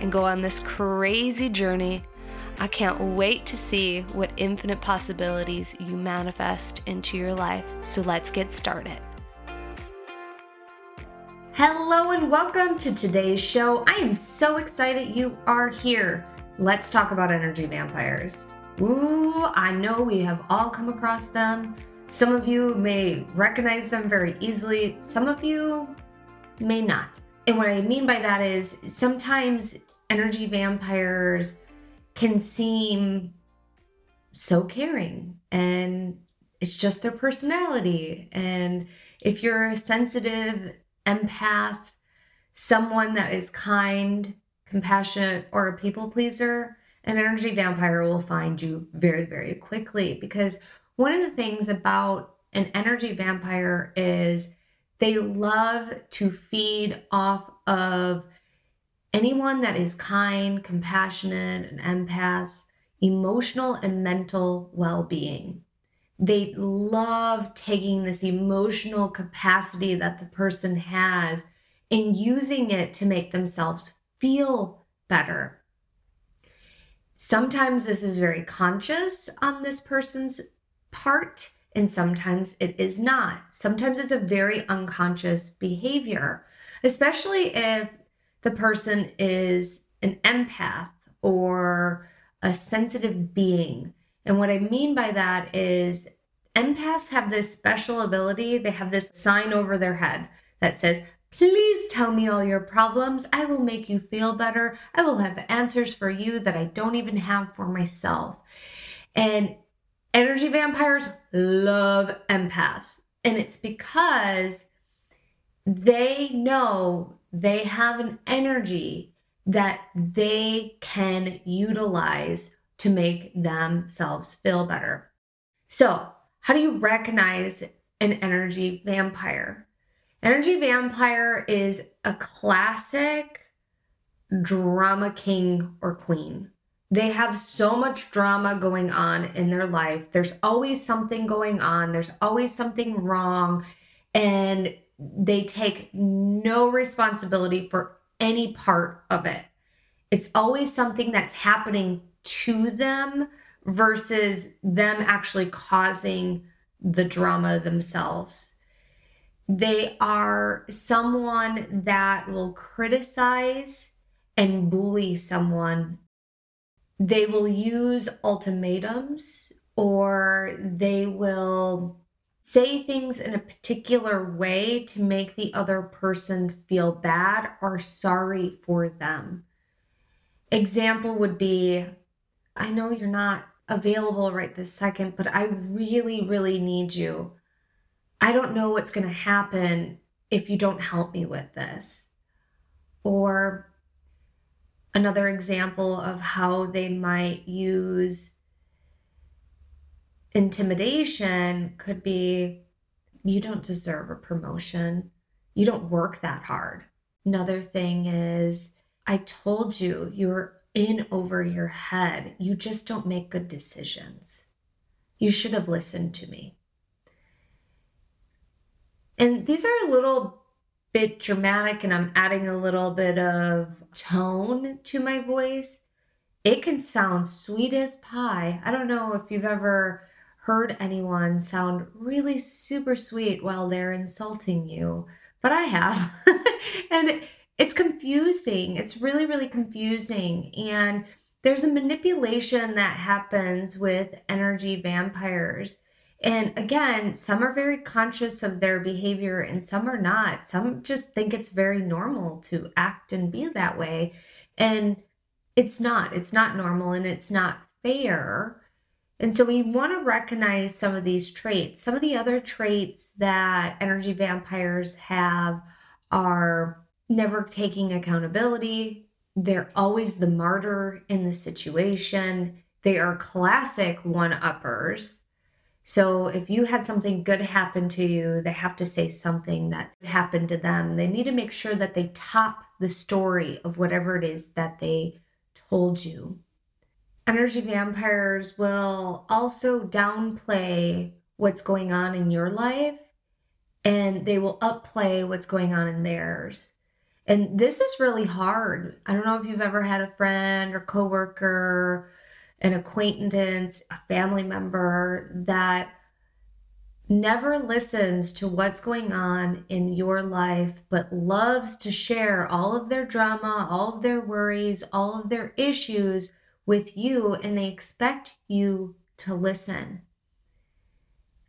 and go on this crazy journey. I can't wait to see what infinite possibilities you manifest into your life. So let's get started. Hello and welcome to today's show. I am so excited you are here. Let's talk about energy vampires. Ooh, I know we have all come across them. Some of you may recognize them very easily, some of you may not. And what I mean by that is sometimes energy vampires can seem so caring and it's just their personality. And if you're a sensitive empath, someone that is kind, compassionate, or a people pleaser, an energy vampire will find you very, very quickly. Because one of the things about an energy vampire is they love to feed off of anyone that is kind, compassionate, and empaths, emotional and mental well being. They love taking this emotional capacity that the person has and using it to make themselves feel better. Sometimes this is very conscious on this person's part and sometimes it is not. Sometimes it's a very unconscious behavior, especially if the person is an empath or a sensitive being. And what I mean by that is empaths have this special ability, they have this sign over their head that says, Please tell me all your problems. I will make you feel better. I will have answers for you that I don't even have for myself. And Energy vampires love empaths. And it's because they know they have an energy that they can utilize to make themselves feel better. So, how do you recognize an energy vampire? Energy vampire is a classic drama king or queen. They have so much drama going on in their life. There's always something going on, there's always something wrong, and they take no responsibility for any part of it. It's always something that's happening to them versus them actually causing the drama themselves. They are someone that will criticize and bully someone they will use ultimatums or they will say things in a particular way to make the other person feel bad or sorry for them. Example would be I know you're not available right this second, but I really, really need you. I don't know what's going to happen if you don't help me with this. Or another example of how they might use intimidation could be you don't deserve a promotion. You don't work that hard. Another thing is, I told you you're in over your head. You just don't make good decisions. You should have listened to me. And these are a little bit dramatic and I'm adding a little bit of tone to my voice, it can sound sweet as pie. I don't know if you've ever heard anyone sound really super sweet while they're insulting you, but I have. and it's confusing. It's really, really confusing. And there's a manipulation that happens with energy vampires and again, some are very conscious of their behavior and some are not. Some just think it's very normal to act and be that way. And it's not. It's not normal and it's not fair. And so we want to recognize some of these traits. Some of the other traits that energy vampires have are never taking accountability, They're always the martyr in the situation. They are classic one uppers. So if you had something good happen to you, they have to say something that happened to them. They need to make sure that they top the story of whatever it is that they told you. Energy vampires will also downplay what's going on in your life and they will upplay what's going on in theirs. And this is really hard. I don't know if you've ever had a friend or coworker, an acquaintance, a family member that never listens to what's going on in your life, but loves to share all of their drama, all of their worries, all of their issues with you, and they expect you to listen.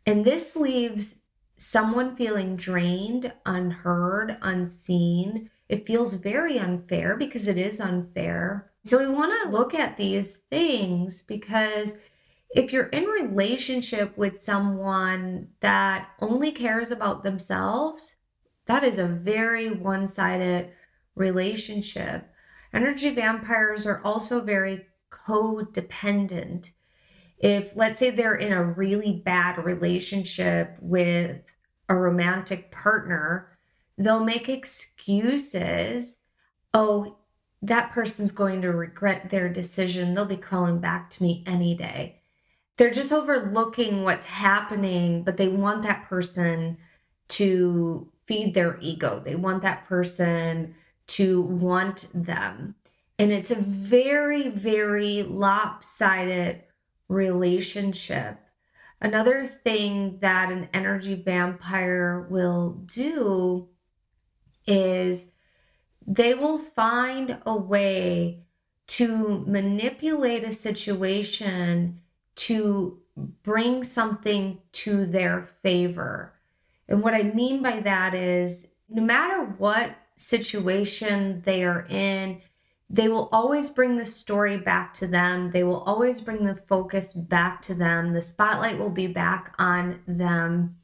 And this leaves someone feeling drained, unheard, unseen. It feels very unfair because it is unfair. So we want to look at these things because if you're in relationship with someone that only cares about themselves, that is a very one-sided relationship. Energy vampires are also very codependent. If let's say they're in a really bad relationship with a romantic partner, they'll make excuses. Oh, that person's going to regret their decision. They'll be calling back to me any day. They're just overlooking what's happening, but they want that person to feed their ego. They want that person to want them. And it's a very, very lopsided relationship. Another thing that an energy vampire will do is they will find a way to manipulate a situation to bring something to their favor. And what I mean by that is no matter what situation they are in, they will always bring the story back to them. They will always bring the focus back to them. The spotlight will be back on them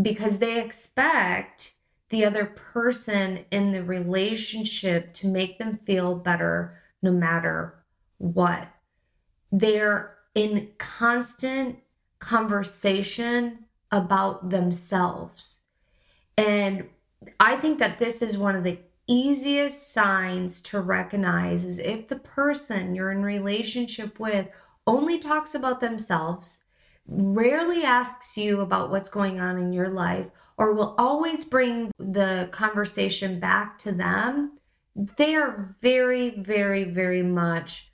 because they expect the other person in the relationship to make them feel better no matter what. They're in constant conversation about themselves. And I think that this is one of the easiest signs to recognize is if the person you're in relationship with only talks about themselves, rarely asks you about what's going on in your life, or will always bring the conversation back to them, they are very, very, very much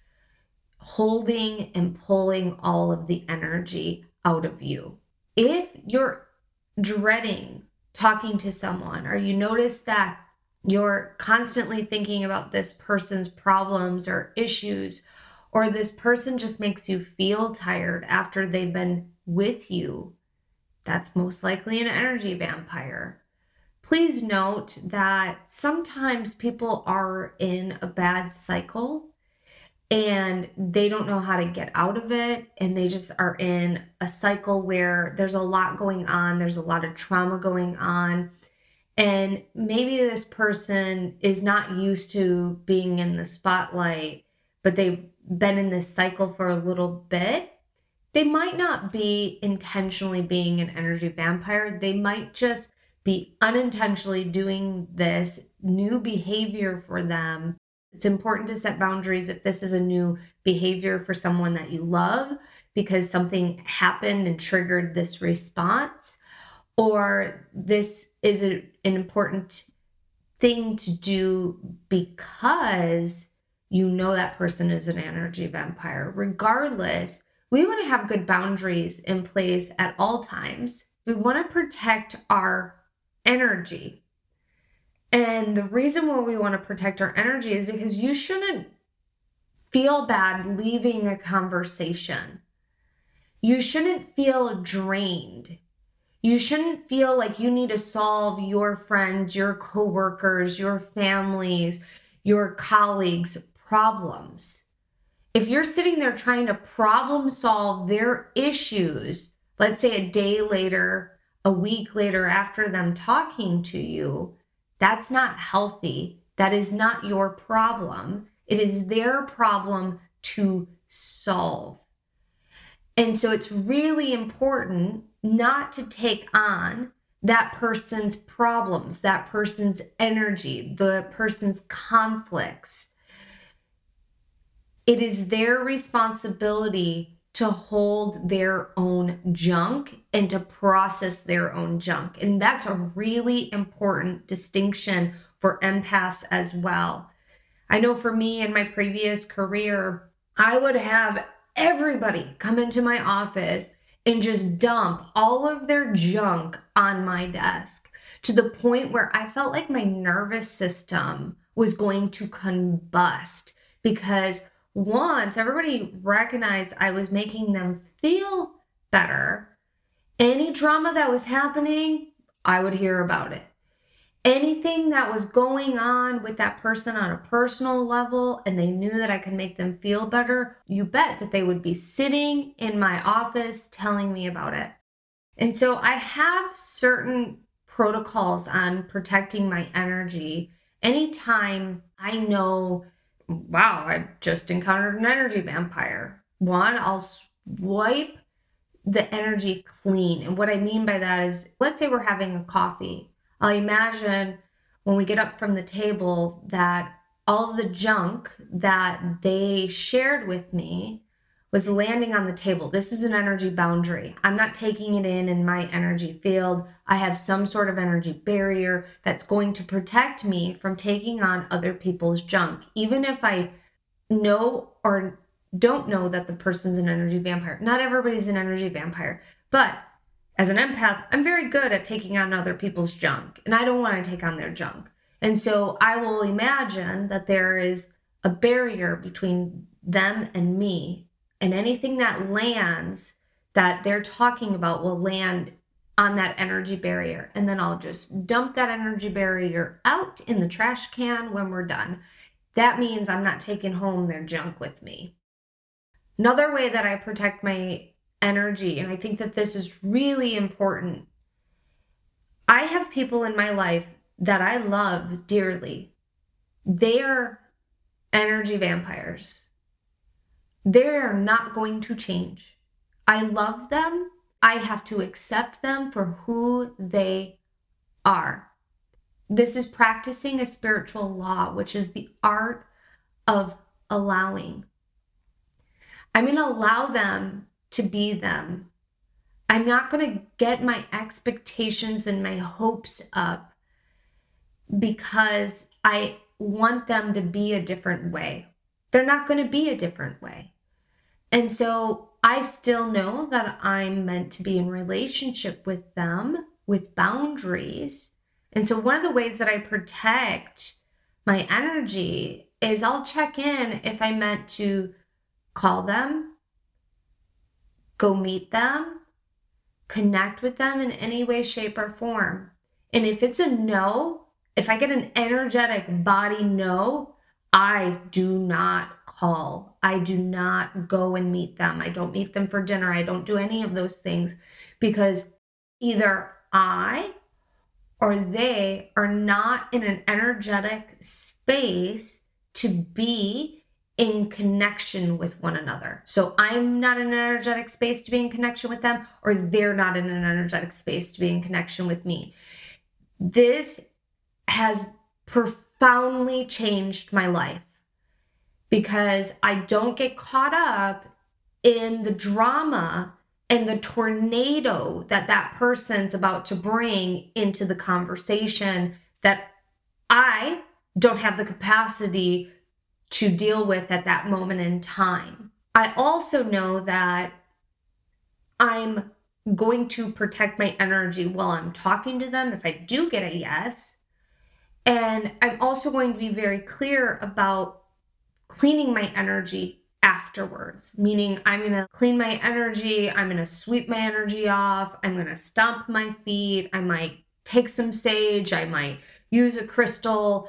holding and pulling all of the energy out of you. If you're dreading talking to someone, or you notice that you're constantly thinking about this person's problems or issues, or this person just makes you feel tired after they've been with you, that's most likely an energy vampire. Please note that sometimes people are in a bad cycle and they don't know how to get out of it and they just are in a cycle where there's a lot going on, there's a lot of trauma going on and maybe this person is not used to being in the spotlight, but they've been in this cycle for a little bit. They might not be intentionally being an energy vampire. They might just be unintentionally doing this new behavior for them. It's important to set boundaries if this is a new behavior for someone that you love because something happened and triggered this response or this is a, an important thing to do because you know that person is an energy vampire. Regardless, we want to have good boundaries in place at all times. We want to protect our energy. And the reason why we want to protect our energy is because you shouldn't feel bad leaving a conversation. You shouldn't feel drained you shouldn't feel like you need to solve your friends, your coworkers, your families, your colleagues' problems. If you're sitting there trying to problem solve their issues, let's say a day later, a week later after them talking to you, that's not healthy. That is not your problem. It is their problem to solve. And so it's really important not to take on that person's problems, that person's energy, the person's conflicts. It is their responsibility to hold their own junk and to process their own junk. And that's a really important distinction for empaths as well. I know for me in my previous career, I would have everybody come into my office and just dump all of their junk on my desk to the point where I felt like my nervous system was going to combust because once everybody recognized I was making them feel better, any trauma that was happening, I would hear about it anything that was going on with that person on a personal level and they knew that I could make them feel better, you bet that they would be sitting in my office telling me about it. And so I have certain protocols on protecting my energy anytime I know, wow, I just encountered an energy vampire. One, I'll wipe the energy clean. And what I mean by that is, let's say we're having a coffee I imagine when we get up from the table that all the junk that they shared with me was landing on the table. This is an energy boundary. I'm not taking it in in my energy field. I have some sort of energy barrier that's going to protect me from taking on other people's junk, even if I know or don't know that the person's an energy vampire. Not everybody's an energy vampire, but as an empath, I'm very good at taking on other people's junk, and I don't want to take on their junk. And so I will imagine that there is a barrier between them and me, and anything that lands that they're talking about will land on that energy barrier. And then I'll just dump that energy barrier out in the trash can when we're done. That means I'm not taking home their junk with me. Another way that I protect my energy. And I think that this is really important. I have people in my life that I love dearly. They are energy vampires. They are not going to change. I love them. I have to accept them for who they are. This is practicing a spiritual law, which is the art of allowing. I'm going to allow them to be them. I'm not going to get my expectations and my hopes up because I want them to be a different way. They're not going to be a different way. And so I still know that I'm meant to be in relationship with them with boundaries. And so one of the ways that I protect my energy is I'll check in if I meant to call them, go meet them, connect with them in any way, shape, or form. And if it's a no, if I get an energetic body no, I do not call. I do not go and meet them. I don't meet them for dinner. I don't do any of those things because either I or they are not in an energetic space to be in connection with one another. So I'm not in an energetic space to be in connection with them, or they're not in an energetic space to be in connection with me. This has profoundly changed my life because I don't get caught up in the drama and the tornado that that person's about to bring into the conversation that I don't have the capacity to deal with at that moment in time. I also know that I'm going to protect my energy while I'm talking to them if I do get a yes. And I'm also going to be very clear about cleaning my energy afterwards, meaning I'm going to clean my energy, I'm going to sweep my energy off, I'm going to stomp my feet, I might take some sage, I might use a crystal,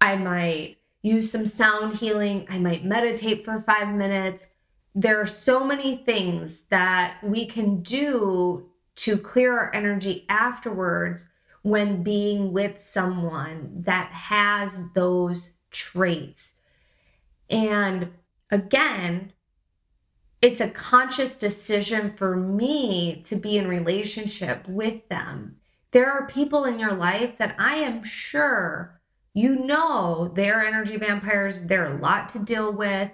I might use some sound healing. I might meditate for five minutes. There are so many things that we can do to clear our energy afterwards when being with someone that has those traits. And again, it's a conscious decision for me to be in relationship with them. There are people in your life that I am sure you know they're energy vampires, they're a lot to deal with,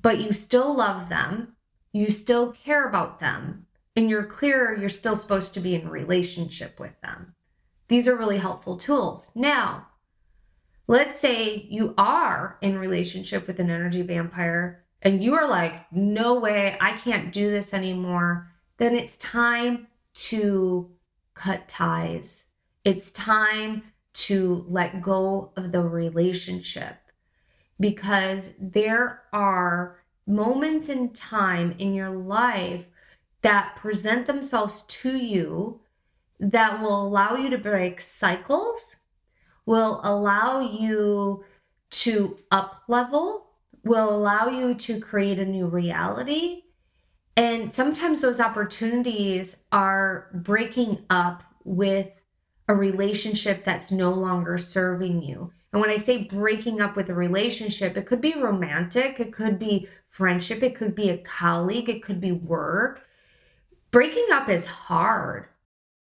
but you still love them, you still care about them, and you're clear you're still supposed to be in relationship with them. These are really helpful tools. Now, let's say you are in relationship with an energy vampire and you are like, no way, I can't do this anymore, then it's time to cut ties. It's time to let go of the relationship because there are moments in time in your life that present themselves to you that will allow you to break cycles, will allow you to up level, will allow you to create a new reality. And sometimes those opportunities are breaking up with a relationship that's no longer serving you. And when I say breaking up with a relationship, it could be romantic, it could be friendship, it could be a colleague, it could be work. Breaking up is hard.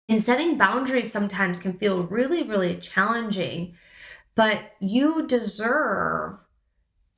And setting boundaries sometimes can feel really, really challenging, but you deserve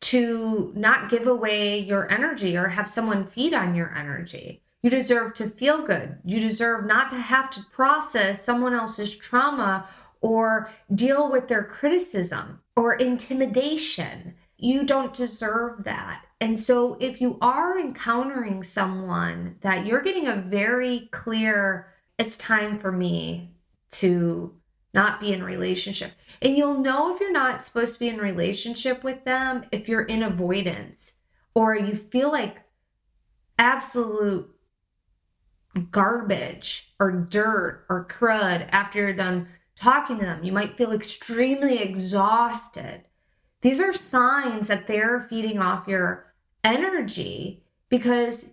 to not give away your energy or have someone feed on your energy. You deserve to feel good. You deserve not to have to process someone else's trauma or deal with their criticism or intimidation. You don't deserve that. And so, if you are encountering someone that you're getting a very clear, it's time for me to not be in relationship. And you'll know if you're not supposed to be in relationship with them if you're in avoidance or you feel like absolute garbage or dirt or crud after you're done talking to them. You might feel extremely exhausted. These are signs that they're feeding off your energy because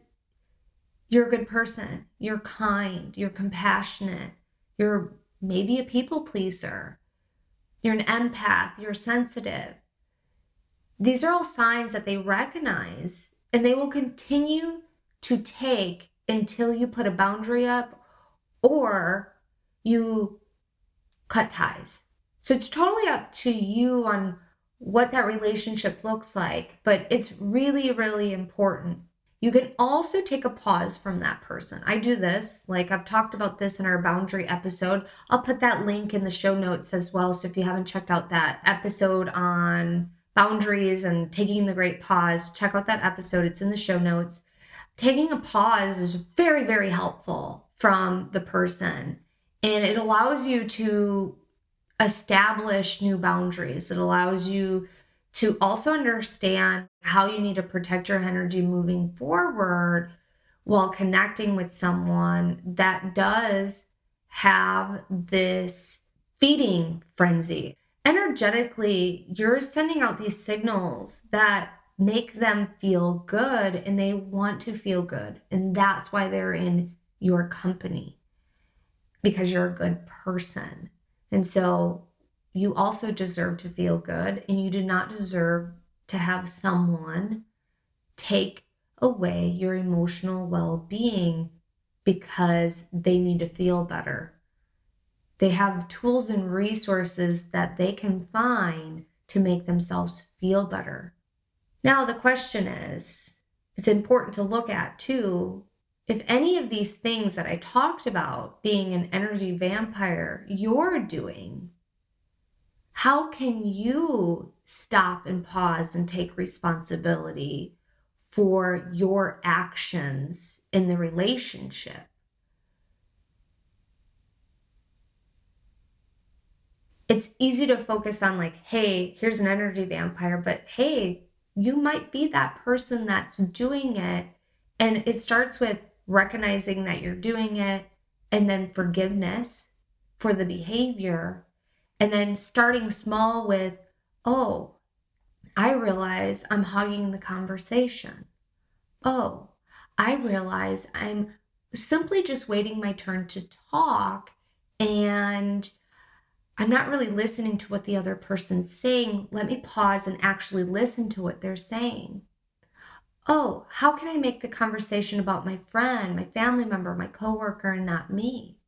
you're a good person, you're kind, you're compassionate, you're maybe a people pleaser, you're an empath, you're sensitive. These are all signs that they recognize and they will continue to take until you put a boundary up or you cut ties. So it's totally up to you on what that relationship looks like, but it's really, really important you can also take a pause from that person. I do this, like I've talked about this in our boundary episode. I'll put that link in the show notes as well. So if you haven't checked out that episode on boundaries and taking the great pause, check out that episode. It's in the show notes. Taking a pause is very, very helpful from the person, and it allows you to establish new boundaries. It allows you to also understand how you need to protect your energy moving forward while connecting with someone that does have this feeding frenzy. Energetically, you're sending out these signals that make them feel good and they want to feel good. And that's why they're in your company because you're a good person. And so you also deserve to feel good and you do not deserve to have someone take away your emotional well being because they need to feel better. They have tools and resources that they can find to make themselves feel better. Now, the question is it's important to look at too if any of these things that I talked about, being an energy vampire, you're doing how can you stop and pause and take responsibility for your actions in the relationship? It's easy to focus on, like, hey, here's an energy vampire, but hey, you might be that person that's doing it. And it starts with recognizing that you're doing it and then forgiveness for the behavior and then starting small with, oh, I realize I'm hogging the conversation. Oh, I realize I'm simply just waiting my turn to talk and I'm not really listening to what the other person's saying. Let me pause and actually listen to what they're saying. Oh, how can I make the conversation about my friend, my family member, my coworker, and not me?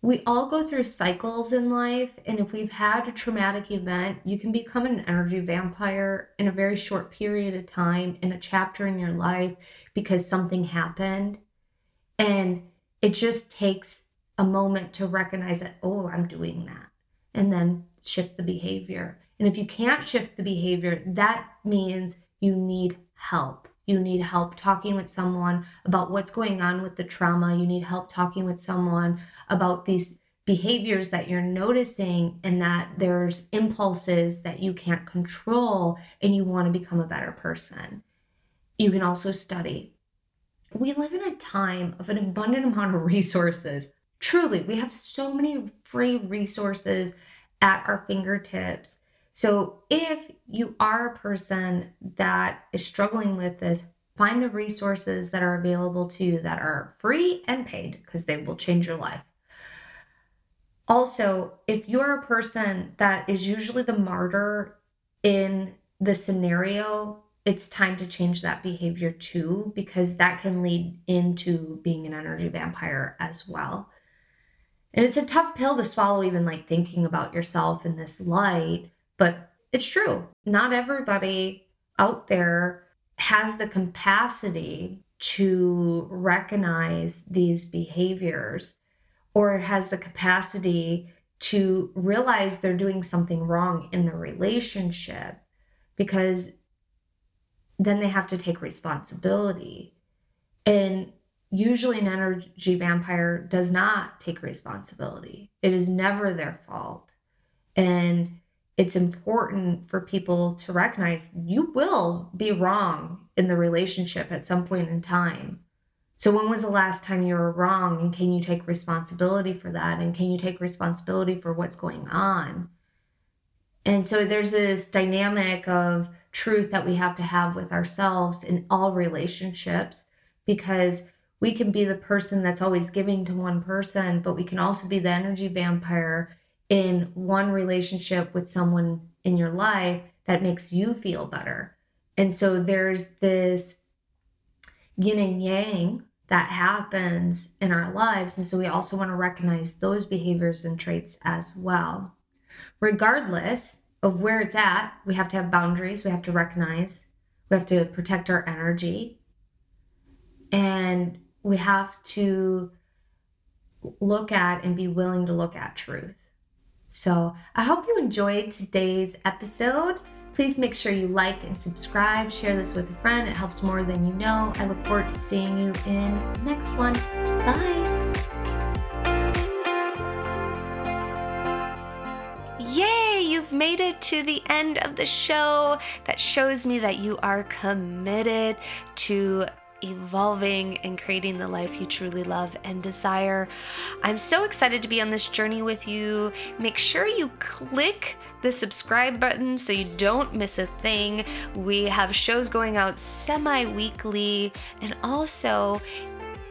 We all go through cycles in life, and if we've had a traumatic event, you can become an energy vampire in a very short period of time in a chapter in your life because something happened. And it just takes a moment to recognize that, oh, I'm doing that, and then shift the behavior. And if you can't shift the behavior, that means you need help. You need help talking with someone about what's going on with the trauma. You need help talking with someone about these behaviors that you're noticing and that there's impulses that you can't control and you want to become a better person. You can also study. We live in a time of an abundant amount of resources. Truly, we have so many free resources at our fingertips. So, if you are a person that is struggling with this, find the resources that are available to you that are free and paid because they will change your life. Also, if you're a person that is usually the martyr in the scenario, it's time to change that behavior too, because that can lead into being an energy vampire as well. And it's a tough pill to swallow, even like thinking about yourself in this light, but it's true. Not everybody out there has the capacity to recognize these behaviors or has the capacity to realize they're doing something wrong in the relationship because then they have to take responsibility. And usually, an energy vampire does not take responsibility, it is never their fault. And it's important for people to recognize you will be wrong in the relationship at some point in time. So, when was the last time you were wrong? And can you take responsibility for that? And can you take responsibility for what's going on? And so, there's this dynamic of truth that we have to have with ourselves in all relationships because we can be the person that's always giving to one person, but we can also be the energy vampire in one relationship with someone in your life that makes you feel better. And so, there's this yin and yang that happens in our lives. And so we also want to recognize those behaviors and traits as well. Regardless of where it's at, we have to have boundaries, we have to recognize, we have to protect our energy, and we have to look at and be willing to look at truth. So I hope you enjoyed today's episode. Please make sure you like and subscribe. Share this with a friend. It helps more than you know. I look forward to seeing you in the next one. Bye. Yay, you've made it to the end of the show. That shows me that you are committed to evolving and creating the life you truly love and desire. I'm so excited to be on this journey with you. Make sure you click the subscribe button so you don't miss a thing. We have shows going out semi weekly, and also